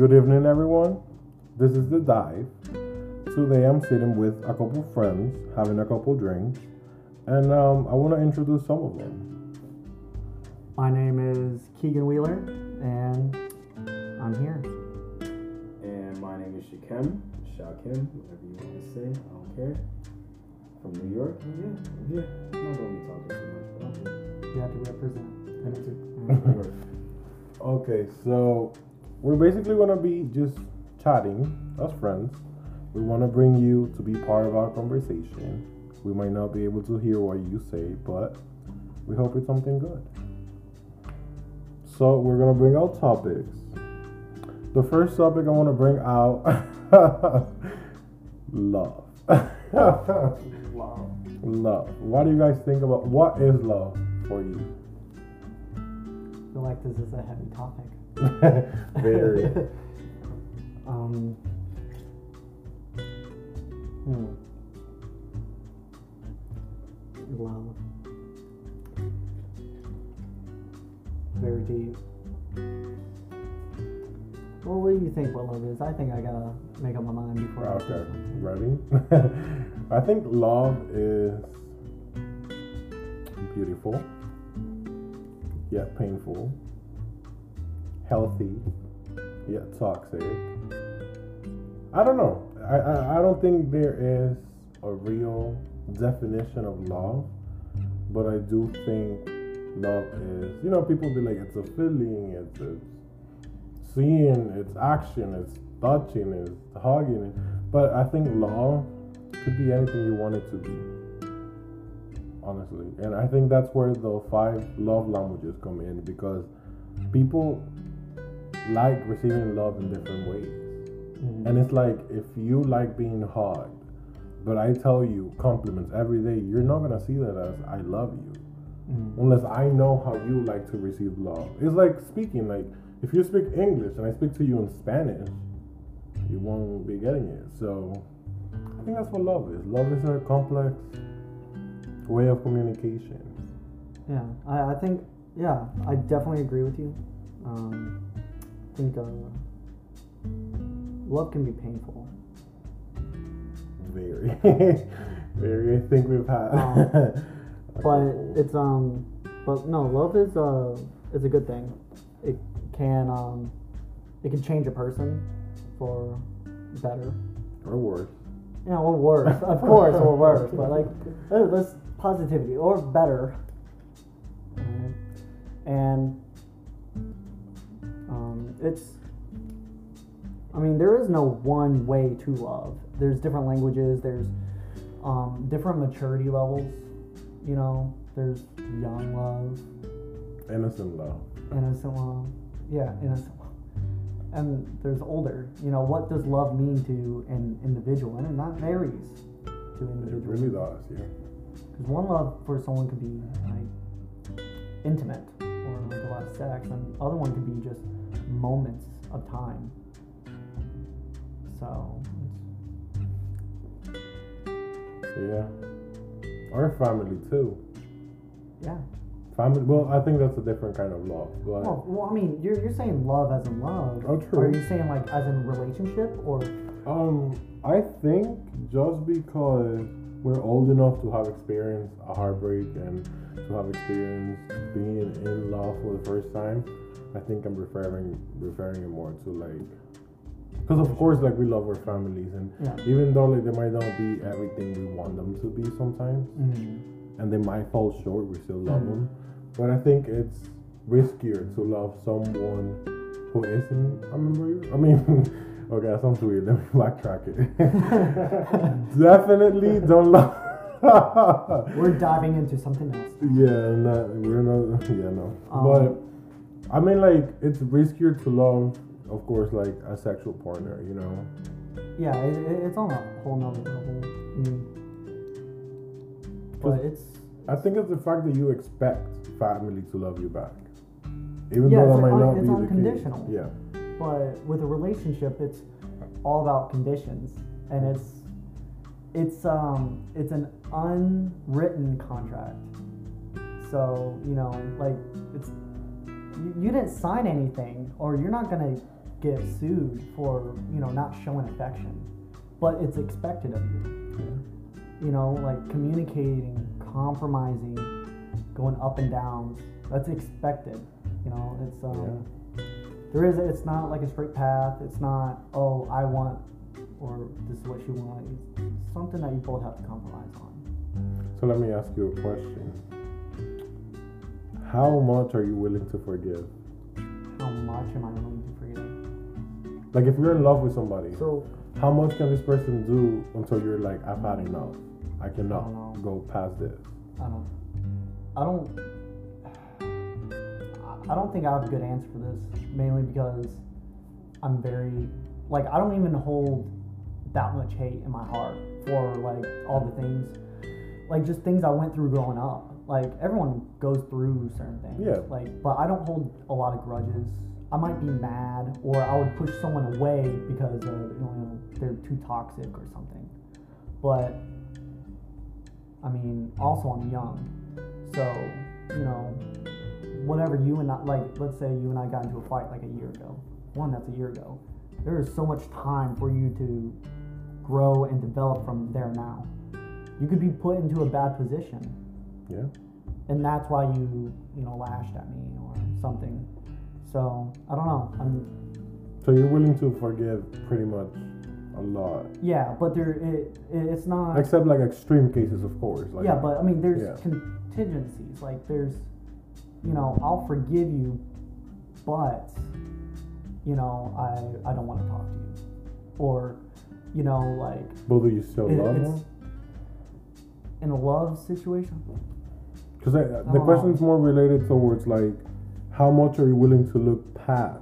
Good evening, everyone. This is The Dive. Today I'm sitting with a couple friends, having a couple drinks, and um, I want to introduce some of them. My name is Keegan Wheeler, and I'm here. And my name is Shakim, Shakim, whatever you want to say, I don't care. From New York, and yeah, yeah. I'm here. not gonna be talking too much, but I'm here. You have to represent. New York. Okay, so we're basically going to be just chatting as friends. We want to bring you to be part of our conversation. We might not be able to hear what you say, but we hope it's something good. So, we're going to bring out topics. The first topic I want to bring out love. Wow. love. What do you guys think about what is love for you? I feel like this is a heavy topic. Very. um. Hmm. Love. Very deep. Well, what do you think what love is? I think I gotta make up my mind before Okay, ready? I think love is beautiful, yet painful, healthy, yet toxic. I don't know. I, I, I don't think there is a real definition of love, but I do think love is, you know, people be like, it's a feeling, it's, it's seeing, it's action, it's touching, it's hugging. But I think love could be anything you want it to be. Honestly. And I think that's where the five love languages come in because people like receiving love in different ways. Mhm. And it's like if you like being hugged, but I tell you compliments every day, you're not gonna see that as I love you Mhm. unless I know how you like to receive love. It's like speaking, like if you speak English and I speak to you in Spanish, you won't be getting it. So I think that's what love is. Love is a complex way of communication. Yeah, I, I think, yeah, I definitely agree with you. Um, think uh, love can be painful. Very, very. I think we've had. Um, But it's, um, but no, love is, uh, is a good thing. It can, um, it can change a person for better. or worse. Yeah, or worse, of course, or worse, but like, uh, let's positivity or better. And it's, I mean, there is no one way to love. There's different languages. There's um, different maturity levels. You know, there's young love, Innocent love. innocent love. Yeah, innocent love. And there's older. You know, what does love mean to an individual? And that varies to It individuals. really does, yeah. Because one love for someone could be like intimate or like a lot of sex, and other one could be just moments of time. So, Yeah. Or family too. yeah. Family. Well, I think that's a different kind of love. But Well, well, I mean, you're, you're saying love as in love. Oh, true. Or are you saying like as in relationship or? Um, I think just because we're old enough to have experienced a heartbreak and to have experienced being in love for the first time, I think I'm referring referring it more to like, because of course like we love our families and Yeah. even though like they might not be everything we want them to be sometimes, Mm. and they might fall short, we still love Mhm. them. But I think it's riskier to love someone who isn't a member. I mean, okay, that sounds weird. Let me backtrack it. Definitely don't love. We're diving into something else. yeah, not, we're not. Yeah, no. Um, but I mean, like, it's riskier to love, of course, like a sexual partner. You know. Yeah, it, it- it's on a whole nother level. I but it's I think it's the fact that you expect family to love you back, even Yeah, though that like might un- not it's be the unconditional. case. Yeah. but with a relationship it's all about conditions and it's it's um it's an unwritten contract so you know like it's you, you didn't sign anything or you're not gonna get sued for you know not showing affection, but it's expected of you. You know, like communicating, compromising, going up and down. That's expected. You know, it's um, there is it's not like a straight path. It's not oh I want or this is what you want. It's something that you both have to compromise on. So let me ask you a question. How much are you willing to forgive? How much am I willing to forgive? Like if you're in love with somebody, So how much can this person do until you're like, I've had enough. I cannot I go past this. I don't. I don't. I don't think I have a good answer for this, mainly because I'm very like I don't even hold that much hate in my heart for like all the things, like just things I went through growing up. Like everyone goes through certain things. Yeah. Like, but I don't hold a lot of grudges. I might be mad, or I would push someone away because uh, you know they're too toxic or something. But I mean, also I'm young, so you know, whatever you and I like, let's say you and I got into a fight like a year ago. One that's a year ago. There is so much time for you to grow and develop from there now. You could be put into a bad position, Yeah. and that's why you you know lashed at me or something. So I don't know. I'm So you're willing to forgive pretty much a lot. yeah, but there it, it it's not. Except like extreme cases, of course. Like, yeah, but I mean, there's Yeah. contingencies. Like, there's, you know, I'll forgive you, but, you know, I I don't want to talk to you, or, you know, like But do you still it- love them? in a love situation. Because the Oh. question's more related towards like, how much are you willing to look past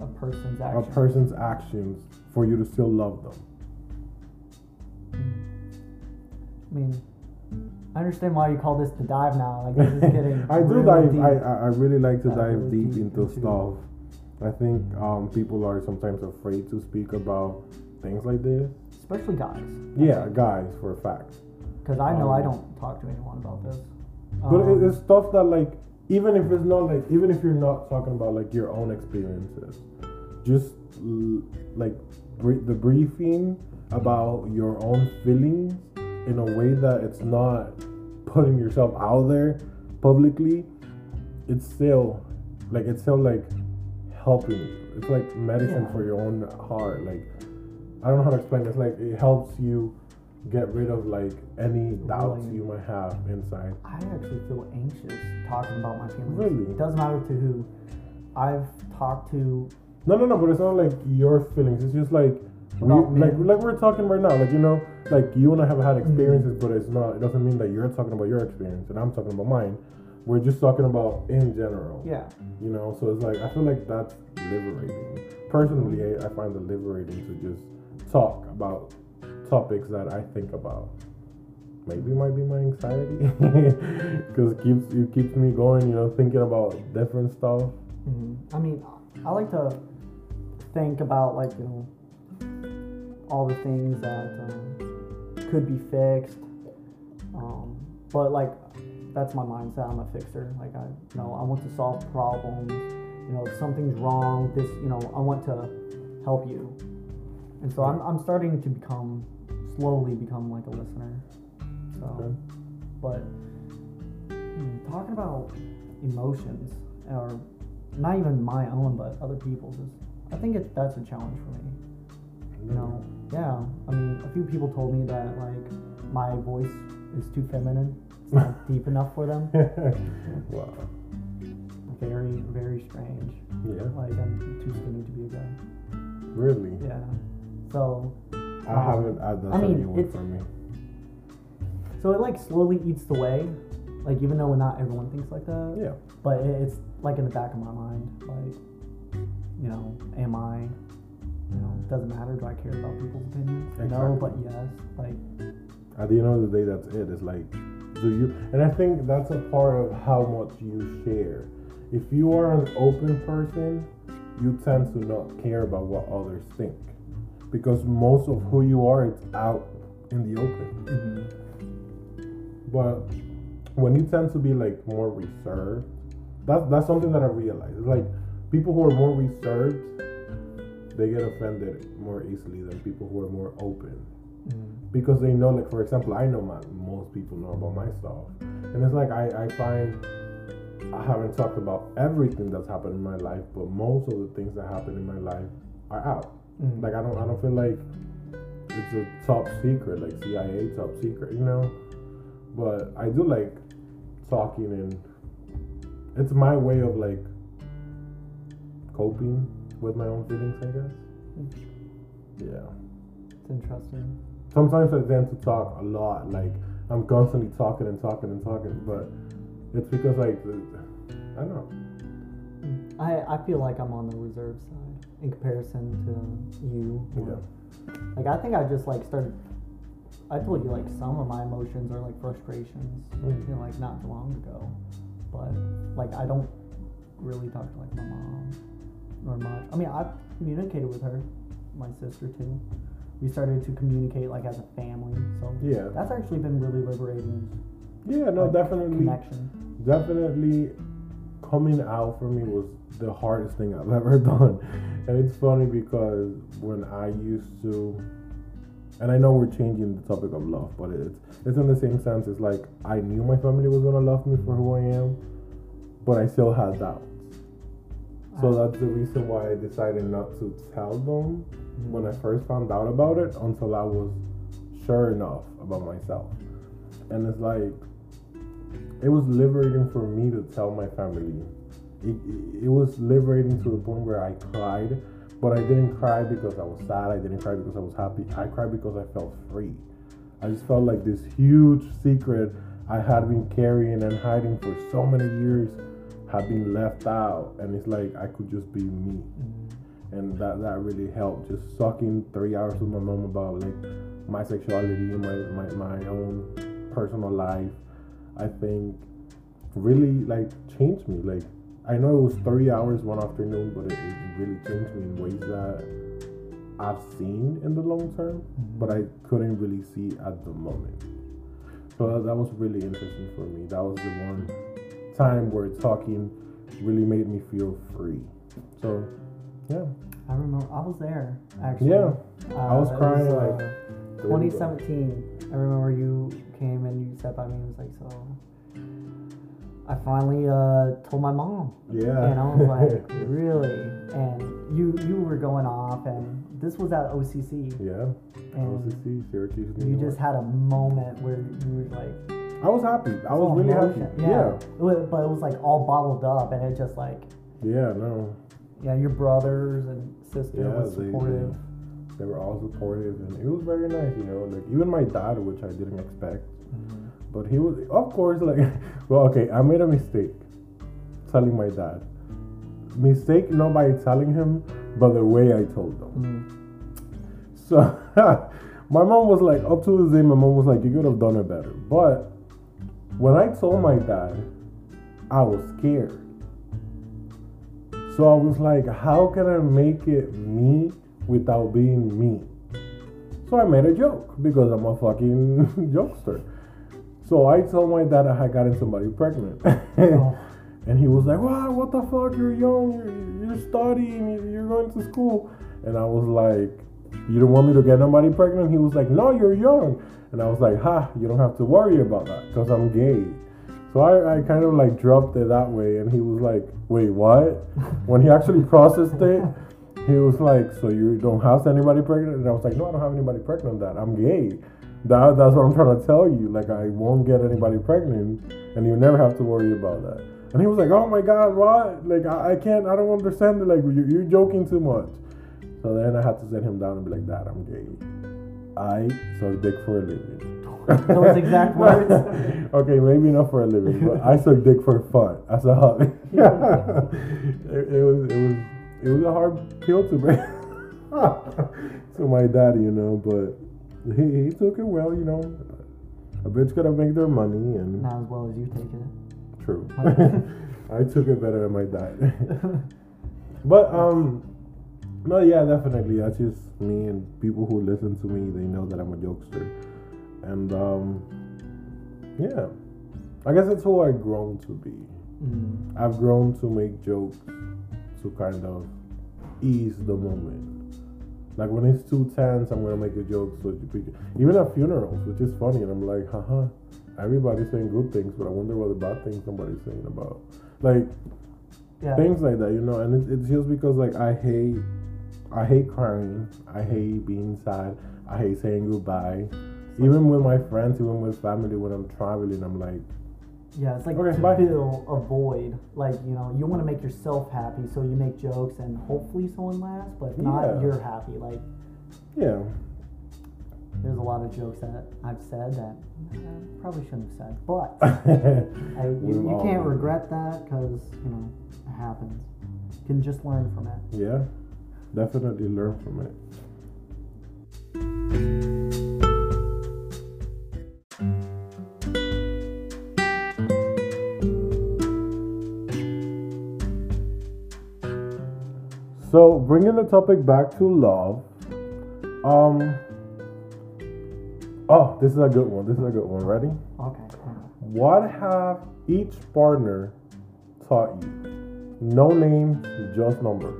A person's a person's actions for you to still love them? I mean, I understand why you call this the dive now. Like, this is getting. I do dive. deep. I, I I really like to Dive deep deep into, into- stuff. I think um, people are sometimes afraid to speak about things like this. especially guys. Yeah, guys, for a fact. Because I know I Um, don't talk to anyone about this. But Um, it, it's stuff that like even if it's not like even if you're not talking about like your own experiences, just l- like br- the briefing about your own feelings in a way that it's not putting yourself out there publicly. It's still like it's still like helping you. It's like medicine Yeah. for your own heart. Like I don't know how to explain. It's like it helps you get rid of like any doubts Really? you might have inside. I actually feel anxious talking about my feelings. Really? It doesn't matter to who. I've talked to. No, no, no. But it's not like your feelings. It's just like we, like like we're talking right now. Like you know, like you and I have had Mm-hmm. experiences, but it's not. It doesn't mean that you're talking about your experience and I'm talking about mine. We're just talking about in general. Yeah. You know, so it's like I feel like that's liberating. Personally, I, I find it liberating to just talk about topics that I think about. Maybe it might be my anxiety because it keeps it keeps me going. You know, thinking about different stuff. hmm I mean, I like to think about like you know all the things that um, could be fixed. Um, but like that's my mindset. I'm a fixer. Like I, you know, I want to solve problems. You know, if something's wrong, this, you know, I want to help you. And so I'm, I'm starting to become slowly become like a listener. So, Okay. but hmm, talking about emotions or not even my own but other people's is I think it, that's a challenge for me. You know, yeah. I mean, a few people told me that like my voice is too feminine. It's not deep enough for them. wow. Very, very strange. Yeah. Like I'm too skinny to be a guy. Really. Yeah. So, I um, haven't. I, that's I mean, a new one it's- for me. so it like slowly eats the way. Like even though not everyone thinks like that. Yeah. But it, it's like in the back of my mind, like, you know, am I, you know, doesn't matter. Do I care about people's opinions? No, but yes. Like, At the end of the day, that's it. It's like, do you? And I think that's a part of how much you share. If you are an open person, you tend to not care about what others think, because most of who you are, it's out in the open. But when you tend to be like more reserved, that's that's something that I realized. It's like people who are more reserved they get offended more easily than people who are more open Mm. because they know like for example i know my most people know about myself, and it's like i i find i haven't talked about everything that's happened in my life but most of the things that happened in my life are out Mm. like i don't i don't feel like it's a top secret like cia top secret you know but i do like talking and it's my way of like coping with my own feelings i guess yeah It's interesting. sometimes I tend to talk a lot. Like I'm constantly talking and talking and talking, but it's because like I don't know. I, I feel like I'm on the reserve side in comparison to you. Yeah. Like I think I just like started. I told you like some of my emotions are like frustrations, Mm. you know, like not too long ago. But like I don't really talk to like my mom or much. I mean I've communicated with her, my sister too. We started to communicate like as a family, so Yeah. that's actually been really liberating. Yeah. No, like, definitely, connection. definitely. Coming out for me was the hardest thing I've ever done, and it's funny because when I used to, and I know we're changing the topic of love, but it's it's in the same sense. It's like I knew my family was gonna love me for who I am, but I still had doubts. So that's the reason why I decided not to tell them when I first found out about it until I was sure enough about myself. And it's like, it was liberating for me to tell my family. It, it, it was liberating to the point where I cried, but I didn't cry because I was sad. I didn't cry because I was happy. I cried because I felt free. I just felt like this huge secret I had been carrying and hiding for so many years had been left out. And it's like I could just be me Mm. and that that really helped. Just talking three hours with my mom about like my sexuality and my, my, my own personal life, I think really like changed me. Like I know it was three hours one afternoon, but it, it really changed me in ways that I've seen in the long term, but I couldn't really see at the moment. So that, was really interesting for me. That was the one time where talking really made me feel free. So yeah. I remember I was there actually. Yeah, Uh, I was crying, uh, like, there 2017. I remember you came and you sat by me and was like, so. I finally uh, told my mom, Yeah. and I was like, really? And you you were going off, and this was at OCC, yeah. and OCC, Syracuse, New you just had a moment where you were like, I was happy. I was really happy. Yeah. Yeah. It was- but it was like all bottled up, and it just like, Yeah. No. yeah, your brothers and sister Yeah. was supportive. they, they were all supportive, and it was very nice. You know, like even my dad, which I didn't expect, Mhm. but he was, of course, like, well, okay, I made a mistake telling my dad. Mistake not by telling him, but the way I told them. Mhm. So my mom was like, up to the day, my mom was like, you could have done it better. But when I told my dad, I was scared. So I was like, how can I make it me without being me? So I made a joke because I'm a fucking jokester. So I told my dad I had gotten somebody pregnant. Oh. And he was like, "What? What the fuck? You're young. You're, you're studying. you're- You're going to school." And I was like, "You don't want me to get nobody pregnant?" He was like, "No, you're young." And I was like, "Ha! You don't have to worry about that because I'm gay." So I, I kind of like dropped it that way, and he was like, "Wait, what?" when he actually processed it, he was like, "So you don't have anybody pregnant?" And I was like, "No, I don't have anybody pregnant. That I'm gay. That that's what I'm trying to tell you. Like I won't get anybody pregnant, and you never have to worry about that." And he was like, "Oh my God, what? Like I, I can't. I don't understand it. Like you, you're joking too much." So then I had to sit him down and be like, "Dad, I'm gay. I suck dick for a living." Those exact words? okay, maybe not for a living, but I suck dick for fun as a hobby. it, it was it was it was a hard pill to break to my daddy, you know, but he, he took it well, you know. A bitch gotta make their money, and Not as well as you take it. true. I took it better than my dad. but um, no, yeah, definitely. That's just me and people who listen to me. They know that I'm a jokester, and um, yeah, I guess that's who I've grown to be. Mm. I've grown to make jokes to kind of ease the moment. Like when it's too tense, I'm gonna make a joke. So even at funerals, which is funny, and I'm like, haha. Everybody's saying good things, but I wonder what the bad things somebody's saying about, like Yeah. things like that, you know. And it, it's just because like I hate, I hate crying. I hate being sad. I hate saying goodbye. Even with my friends, even with family, when I'm traveling, I'm like, Yeah, it's like Okay, to bye. fill a void. Like, you know, you want to make yourself happy, so you make jokes and hopefully someone laughs, but if not, Yeah. you're happy. Like, yeah, there's a lot of jokes that I've said that I probably shouldn't have said, but. I, you, you can't regret that because, you know, it happens. You can just learn from it. Yeah, definitely learn from it. So, bringing the topic back to love, um, oh, this is a good one. This is a good one. Ready? Okay. What have each partner taught you? No names, just numbers.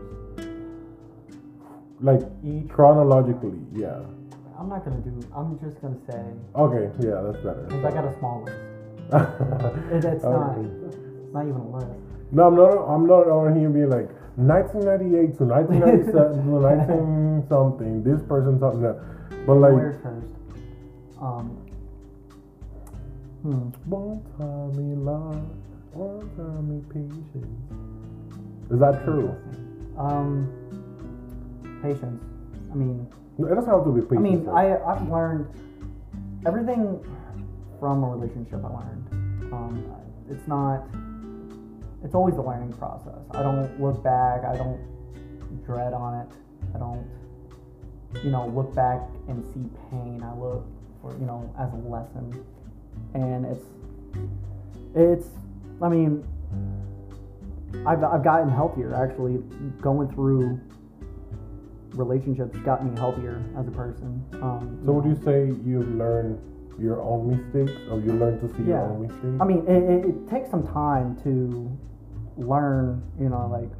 Like Each chronologically, yeah. I'm not gonna do. I'm just gonna say Okay, yeah, that's better. because I got a small list. It, it's not. It's not even a list. No, I'm not. I'm not on here being like 1998 to 1997 to 19 something. This person something that, but like Where's first? Um. Hmm. one time me love, one time me patience. Is that true? Um. Patience. I mean, It doesn't have to be patience. I mean. I I've learned everything from a relationship. I learned. Um, it's not. It's always a learning process. I don't look back. I don't dread on it. I don't, you know, look back and see pain. I look for you know as a lesson, and it's it's. I mean, I've I've gotten healthier actually going through relationships got me healthier as a person. Um, So would know. you say you learn your own mistakes, or you learn to see your own mistakes? I mean, it, it, it takes some time to learn, you know, like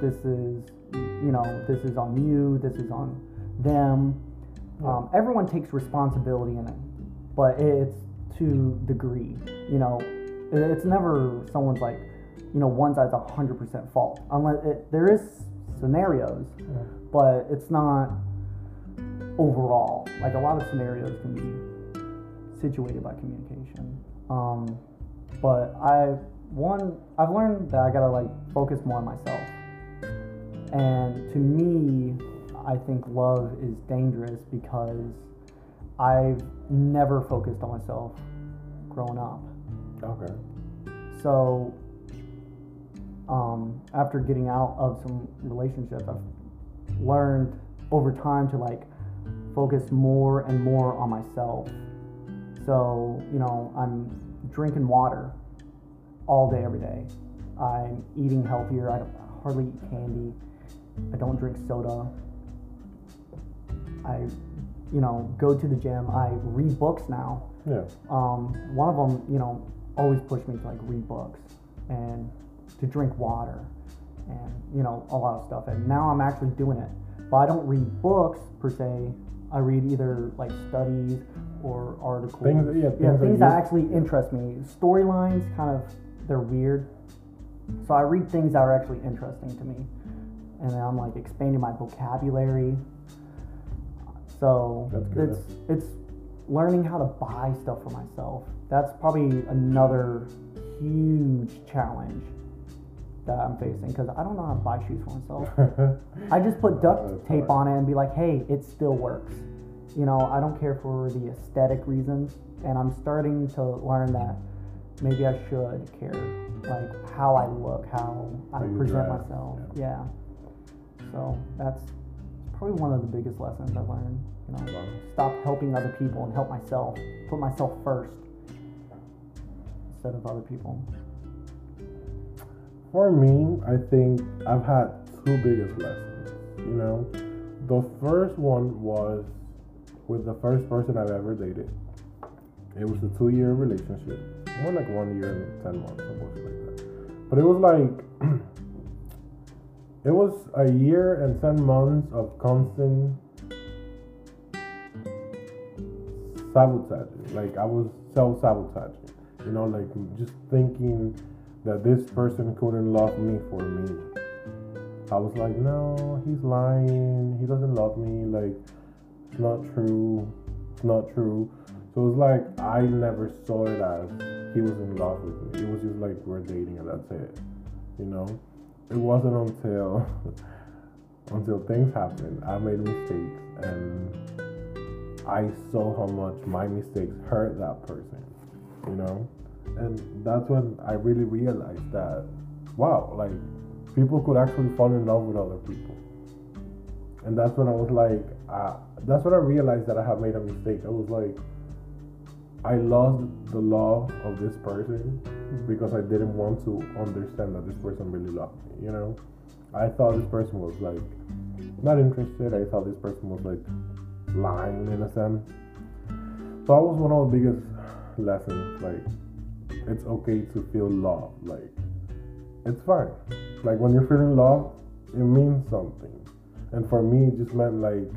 this is, you know, this is on you, this is on them. Um, everyone takes responsibility in it, but it's to degree. You know, it's never someone's like, you know, one side's hundred percent fault. Unless it, there is scenarios, Yeah. but it's not overall. Like a lot of scenarios can be situated by communication. Um, but I one I've learned that I gotta like focus more on myself. And to me, I think love is dangerous because I've never focused on myself growing up. okay. So, um, after getting out of some relationships, I've learned over time to like focus more and more on myself. So, you know, I'm drinking water all day, every day. I'm eating healthier. I don't hardly eat candy. I don't drink soda. I, you know, go to the gym. I read books now Yeah. um, one of them, you know, always pushed me to like read books and to drink water and you know a lot of stuff. And now I'm actually doing it, but I don't read books per se. I read either like studies or articles. Things yeah, yeah, things that that actually interest me. Storylines, kind of, they're weird. So I read things that are actually interesting to me, and then I'm like expanding my vocabulary. So it's it's learning how to buy stuff for myself. That's probably another huge challenge that I'm facing because I don't know how to buy shoes for myself. I just put duct tape hard. on it and be like, hey, it still works. You know, I don't care for the aesthetic reasons, and I'm starting to learn that maybe I should care, like how I look, how I present dress, myself. Yeah. So that's probably one of the biggest lessons I've learned. You know, Wow. stop helping other people and help myself. Put myself first instead of other people. For me, I think I've had two biggest lessons. You know, the first one was with the first person I've ever dated. It was a two year relationship more like one year and ten months or something like that. But it was like it was a year and ten months of constant sabotaging. Like I was self sabotaging. You know, like just thinking that this person couldn't love me for me. I was like, no, he's lying. He doesn't love me. Like, it's not true. It's not true. So it's like I never saw it as he was in love with me. It was just like we're dating and that's it. You know? It wasn't until until things happened. I made mistakes and I saw how much my mistakes hurt that person. You know? And that's when I really realized that wow, like people could actually fall in love with other people. And that's when I was like, uh, that's when I realized that I had made a mistake. I was like, I lost the love of this person because I didn't want to understand that this person really loved me. You know, I thought this person was like not interested. I thought this person was like lying in a sense. So that was one of the biggest lessons. Like, it's okay to feel love. Like, it's fine. Like when you're feeling love, it means something. And for me, it just meant like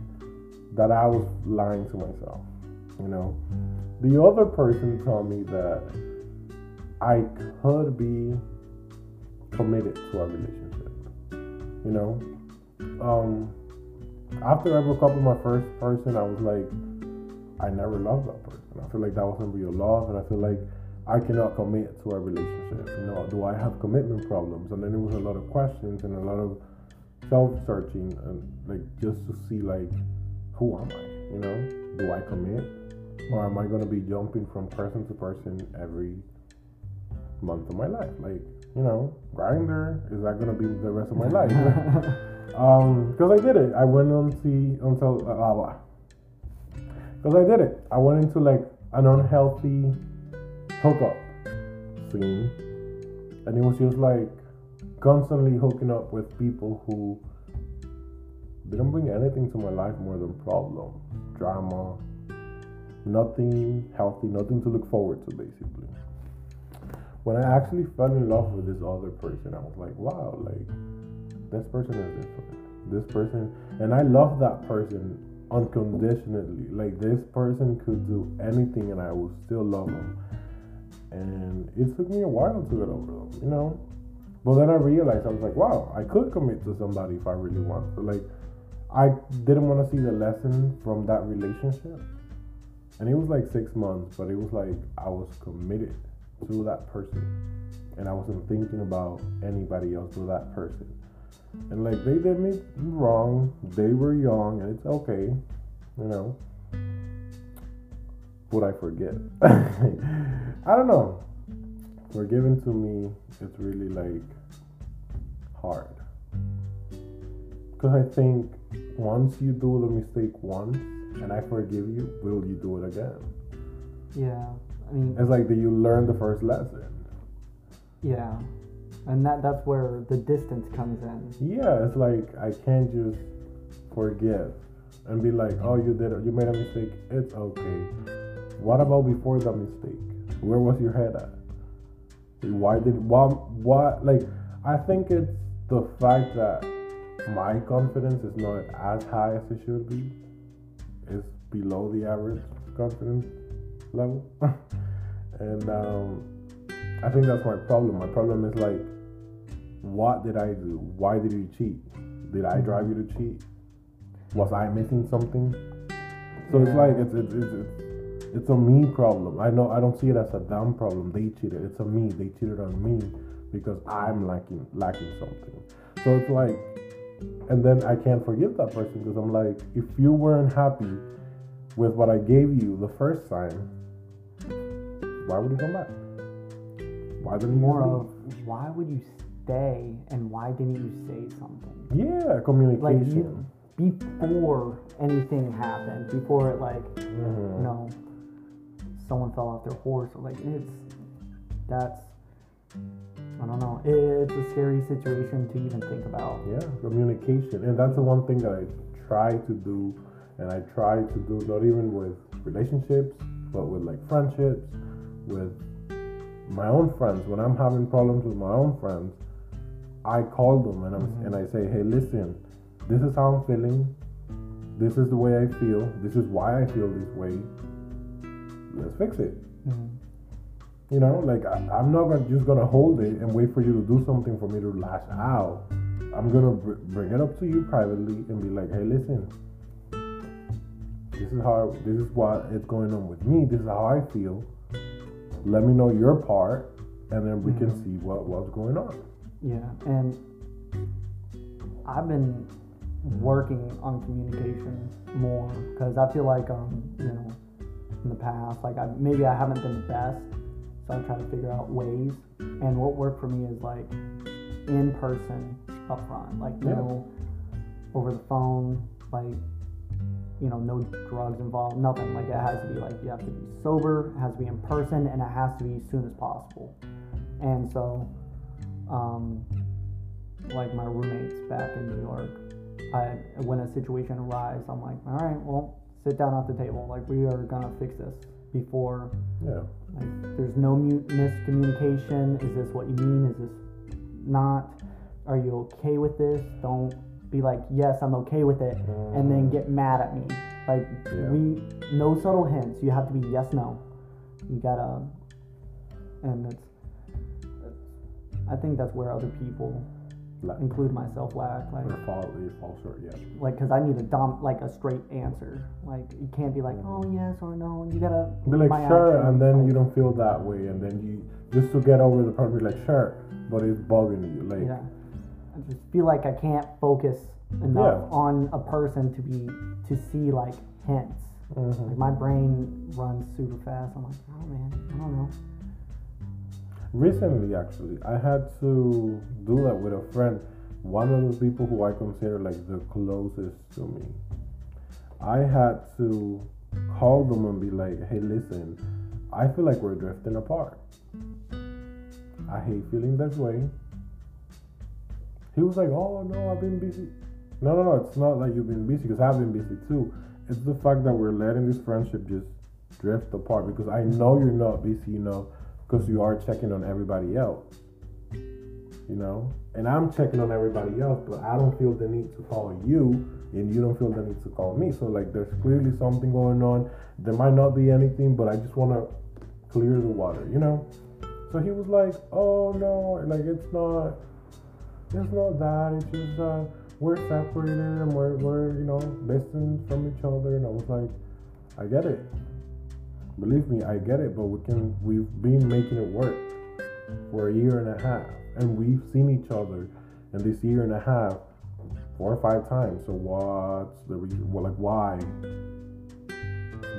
that I was lying to myself. You know, the other person told me that I could be committed to a relationship. You know, um, after I broke up with my first person, I was like, I never loved that person. I feel like that wasn't real love, and I feel like I cannot commit to a relationship. You know, do I have commitment problems? And then it was a lot of questions and a lot of self-searching, and like just to see like, who am I? You know, do I commit, or am I gonna be jumping from person to person every month of my life? Like, you know, Grindr is that gonna be the rest of my life? um, because I did it. I went on see until uh, because I did it. I went into like an unhealthy hookup scene, and it was just like constantly hooking up with people who didn't bring anything to my life more than problems, drama, nothing healthy, nothing to look forward to, basically. When I actually fell in love with this other person, I was like, wow, like this person is different. This person, and I love that person unconditionally. Like this person could do anything, and I would still love them. And it took me a while to get over them, you know. But then I realized I was like, wow, I could commit to somebody if I really want. Like, I didn't want to see the lesson from that relationship. And it was like six months, but it was like I was committed to that person. And I wasn't thinking about anybody else but that person. And like they did me wrong. They were young and it's okay, you know. Would I forget? I don't know. Forgiving to me, it's really like hard. Because I think once you do the mistake once and I forgive you, will you do it again? Yeah, I mean, It's like, do you learn the first lesson? yeah, and that that's where the distance comes in. Yeah, it's like I can't just forgive and be like, oh, you did it, you made a mistake. It's okay. What about before the mistake? Where was your head at? Why did why why like? I think it's the fact that my confidence is not as high as it should be. Below the average confidence level, and um, I think that's my problem. My problem is like, what did I do? Why did you cheat? Did I drive you to cheat? Was I missing something? So it's like it's it's, it's it's it's a me problem. I know I don't see it as a them problem. They cheated. It's a me. They cheated on me because I'm lacking lacking something. So it's like, and then I can't forgive that person because I'm like, if you weren't happy with what I gave you the first time, why would you come back? Why didn't you More of why would you stay and why didn't you say something? Yeah, Like communication. you, before anything happened, before it like Mhm. you know someone fell off their horse or like it's that's I don't know. It's a scary situation to even think about. Yeah, communication. And that's the one thing that I try to do. And I try to do not even with relationships, but with like friendships, with my own friends. When I'm having problems with my own friends, I call them and, I'm, Mhm. and I say, hey, listen, this is how I'm feeling. This is the way I feel. This is why I feel this way. let's fix it. Mhm. You know, like I, I'm not gonna, just gonna hold it and wait for you to do something for me to lash out. I'm gonna br- bring it up to you privately and be like, hey, listen, this is how, this is what is going on with me. This is how I feel. Let me know your part, and then we can Mhm. see what what's going on. Yeah, and I've been working on communication more because I feel like um you know in the past like I maybe I haven't been the best, so I'm trying to figure out ways. And what worked for me is like in person up front, like Yeah. no over the phone, like you know no drugs involved, nothing. Like it has to be like you have to be sober, it has to be in person, and it has to be as soon as possible. And so um, like my roommates back in New York, I when a situation arises, I'm like, all right, well, sit down at the table. Like we are gonna fix this before. Yeah, Like there's no miscommunication. Is this what you mean? Is this not? Are you okay with this? Don't be like, yes, I'm okay with it, and then get mad at me. Like Yeah. we, no subtle hints. You have to be yes, no. You gotta, and it's. I think that's where other people, like, include myself, lack. Like, or fall, you fall short. Yeah, like, cause I need a dom, like a straight answer. Like, you can't be like, oh yes or no. You gotta. be like sure, actions, and then like- you don't feel that way, and then you just to get over the problem, be like sure, but it's bugging you. Like, Yeah. I just feel like I can't focus enough Yeah. on a person to be to see like hints. mhm. Like my brain runs super fast. I'm like, oh man, I don't know. Recently, actually, I had to do that with a friend. One of the people who I consider like the closest to me. I had to call them and be like, hey, listen, I feel like we're drifting apart. I hate feeling this way. He was like, oh, no, I've been busy. No, no, no, it's not like you've been busy because I've been busy too. It's the fact that we're letting this friendship just drift apart because I know you're not busy you know, because you are checking on everybody else. You know? And I'm checking on everybody else, but I don't feel the need to call you, and you don't feel the need to call me. So, like, there's clearly something going on. There might not be anything, but I just want to clear the water, you know? So he was like, oh no, like, it's not, it's not that. It's just that we're separated and we're, we're, you know, distant from each other. And I was like, I get it. Believe me, I get it, but we can we've been making it work for a year and a half. And we've seen each other in this year and a half four or five times. So what's the reason well like why?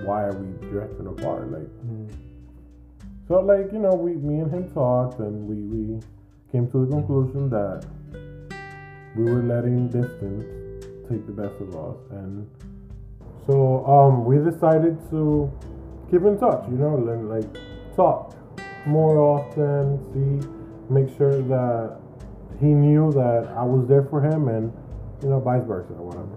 Why are we drifting apart? Like mm. so like, you know, we me and him talked and we, we came to the conclusion that we were letting distance take the best of us and so um we decided to keep in touch, you know, and like talk more often, see, make sure that he knew that I was there for him, and you know, vice versa, or whatever.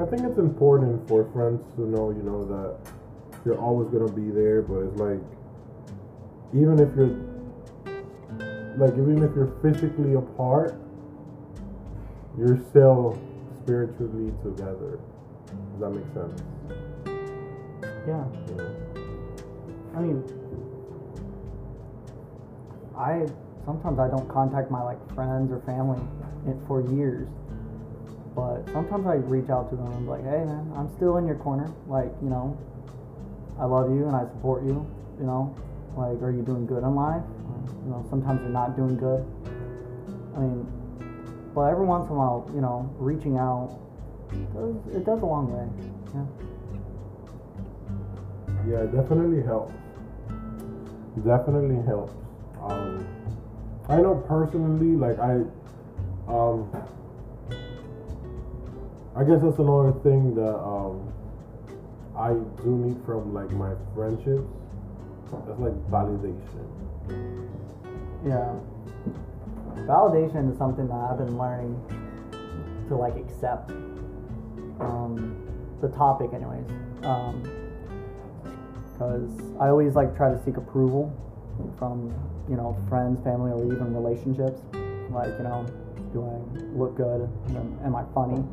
I think it's important for friends to know, you know, that you're always gonna be there, but it's like, even if you're, like, even if you're physically apart, you're still spiritually together. Does that make sense? Yeah. Know? I mean, I sometimes I don't contact my like friends or family for years, but sometimes I reach out to them and be like, hey man, I'm still in your corner. Like, you know, I love you and I support you. You know, like, are you doing good in life? You know, sometimes you're not doing good. I mean, but every once in a while, you know, reaching out does it does a long way. Yeah. Yeah, it definitely helps. Definitely helps. Um, I know personally, like I, um, I guess that's another thing that um, I do need from like my friendships. That's like validation. Yeah. Validation is something that I've been learning to like accept. Um, the topic, anyways. Um, because I always like try to seek approval from you know friends, family, or even relationships. Like you know, do I look good? Am am I funny?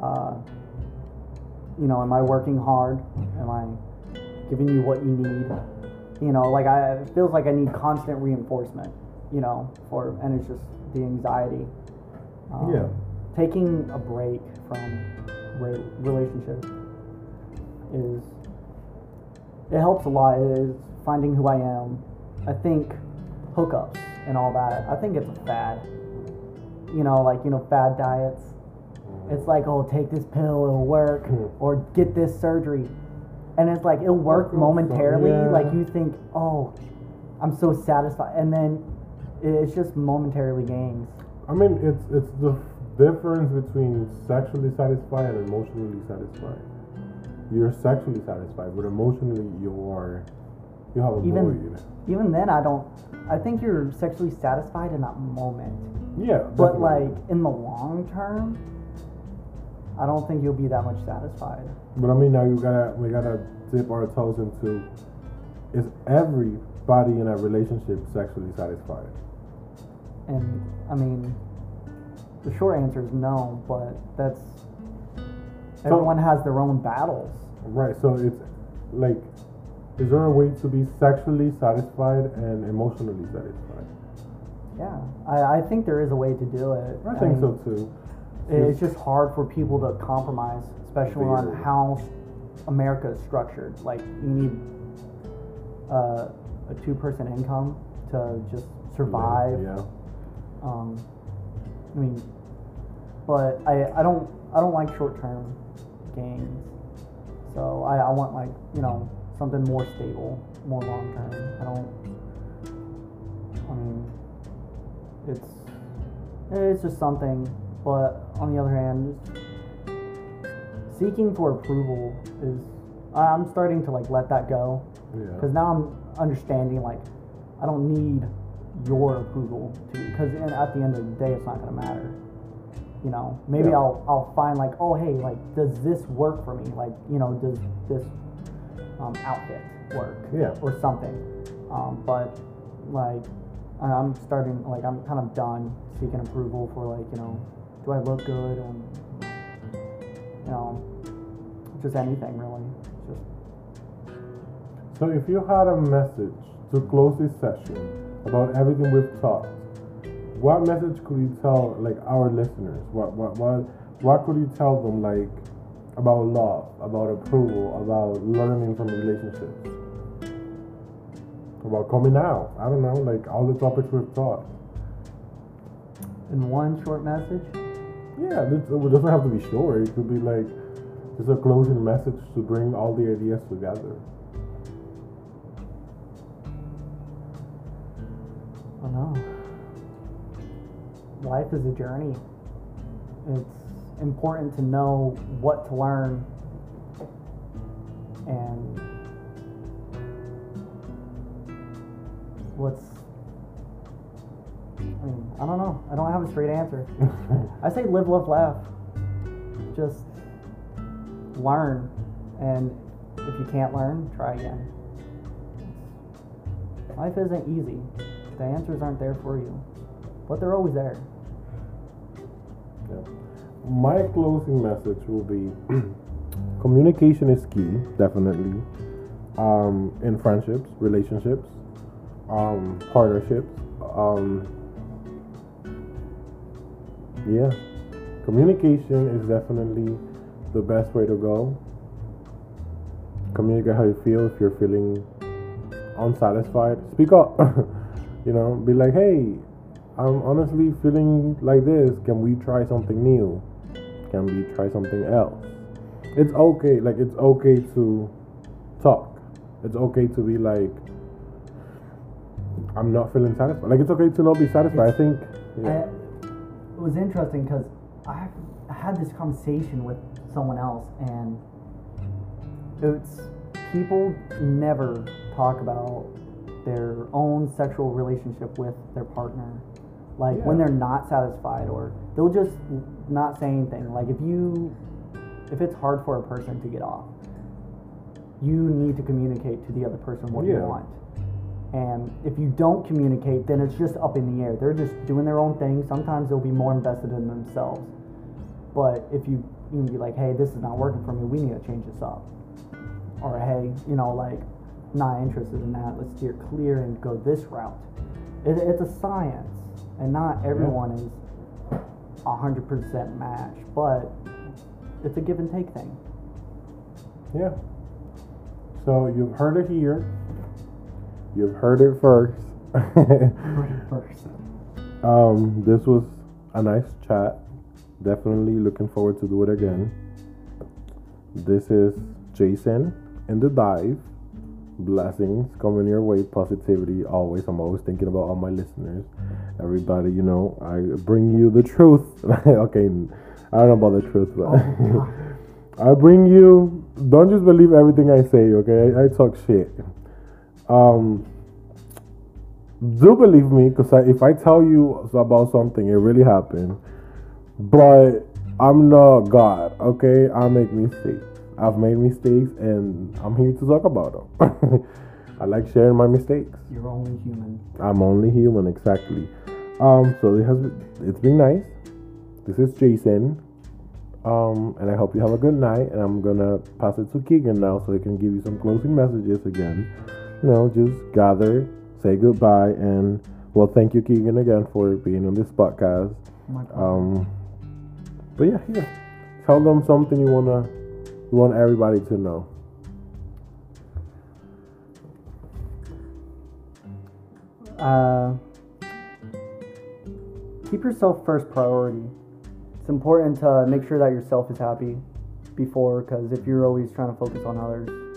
Uh, you know, am I working hard? Am I giving you what you need? You know, like I it feels like I need constant reinforcement. You know, for and it's just the anxiety. Um, Yeah. Taking a break from re- relationship is it helps a lot. It is finding who I am. I think hookups and all that. I think it's a fad. You know, like you know, fad diets. It's like, oh, take this pill, it'll work, Mhm. or get this surgery, and it's like it'll work momentarily. yeah. Like you think, oh, I'm so satisfied, and then it's just momentarily gains. I mean, it's it's the difference between sexually satisfied and emotionally satisfied. You're sexually satisfied, but emotionally you are you have a Even- void. Even then, I don't. I think you're sexually satisfied in that moment, Yeah, but like in the long term, I don't think you'll be that much satisfied. But I mean, now you gotta we gotta dip our toes into is everybody in a relationship sexually satisfied? And I mean, the short answer is no, but that's everyone has their own battles. Right. So it's like, is there a way to be sexually satisfied and emotionally satisfied? Yeah, I, I think there is a way to do it. I think mean, so too. It's just hard for people to compromise, especially on how America is structured. Like you need uh, a two-person income to just survive. Yeah. Um, I mean, but I, I don't I don't like short-term gains. So I, I want like you know something more stable, more long-term. I don't. I mean, it's it's just something. But on the other hand, just seeking for approval is I'm starting to like let that go Yeah. because now I'm understanding like I don't need your approval to because at the end of the day it's not gonna matter. You know, maybe Yeah. I'll I'll find like oh hey like does this work for me? Like you know does this um, outfit work? Yeah. Or something. Um, but like I'm starting like I'm kind of done seeking approval for like you know do I look good and you know just anything really. Just So if you had a message to close this session about everything we've talked, what message could you tell like our listeners? What what what what could you tell them like about love, about approval, about learning from relationships? About coming out. I don't know, like all the topics we've taught. in one short message. Yeah, it doesn't have to be short. It could be like just a closing message to bring all the ideas together. I don't know. Life is a journey. It's important to know what to learn and what's. I I don't know. I don't have a straight answer. I say live, love, laugh. Just learn. And if you can't learn, try again. Life isn't easy. The answers aren't there for you, but they're always there. Yeah. My closing message will be communication is key, definitely. Um, in friendships, relationships, um, partnerships. Um, yeah, communication is definitely the best way to go. Communicate how you feel if you're feeling unsatisfied. Speak up. you know, be like, hey, I'm honestly feeling like this. Can we try something new? Can we try something else? It's okay. Like it's okay to talk. It's okay to be like, I'm not feeling satisfied. Like it's okay to not be satisfied. I think. I, Yeah. It was interesting because I, I had this conversation with someone else, and it's people never talk about their own sexual relationship with their partner. Like when they're not satisfied, or they'll just not say anything. Like if you, if it's hard for a person to get off, you need to communicate to the other person what you want. And if you don't communicate, then it's just up in the air. They're just doing their own thing. Sometimes they'll be more invested in themselves. But if you you can be like, hey, this is not working for me. We need to change this up. Or hey, you know, like, not interested in that. Let's steer clear and go this route. It, it's a science, and not everyone is a hundred percent match, but it's a give and take thing. Yeah. So you've heard it here. You've heard it first. heard it First. um, this was a nice chat. Definitely looking forward to do it again. This is Jason in the dive. Blessings coming your way. Positivity always. I'm always thinking about all my listeners. Everybody, you know, I bring you the truth. okay, I don't know about the truth, but Oh, I bring you. Don't just believe everything I say. Okay, I, I talk shit. Um, do believe me, because if I tell you about something, it really happened. But I'm not God. Okay, I make mistakes. I've made mistakes, and I'm here to talk about them. I like sharing my mistakes. You're only human. I'm only human, exactly. Um, so it has it's been nice. This is Jason. Um, and I hope you have a good night. And I'm gonna pass it to Keegan now, so he can give you some closing messages again. Know, just gather, say goodbye, and well, thank you, Keegan, again for being on this podcast. Um, but yeah, here, tell them something you wanna, you want everybody to know. uh, keep yourself first priority. It's important to make sure that yourself is happy before, because if you're always trying to focus on others,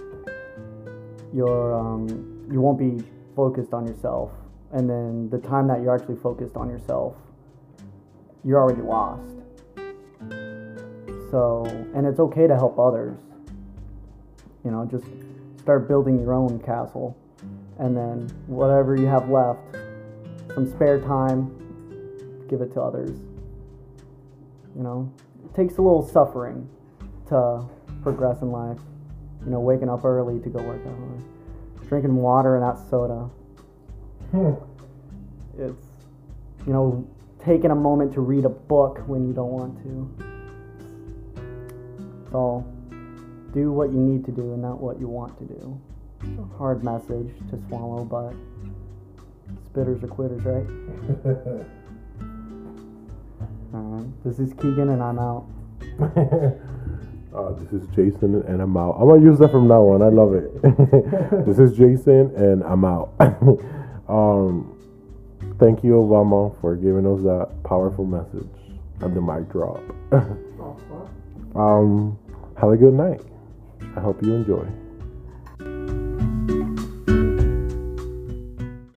you're um, you won't be focused on yourself, and then the time that you're actually focused on yourself, you're already lost. So, and it's okay to help others. You know, just start building your own castle and then whatever you have left, some spare time, give it to others. You know, it takes a little suffering to progress in life. You know, waking up early to go work out, or drinking water and not soda. Hmm. It's, you know, taking a moment to read a book when you don't want to. It's all do what you need to do and not what you want to do a hard message to swallow, but spitters are quitters, right? Alright, this is Keegan, and I'm out. uh, this is Jason, and I'm out. I'm gonna use that from now on. I love it. this is Jason, and I'm out. um, thank you, Obama, for giving us that powerful message and the mic drop. um, have a good night. I hope you enjoy.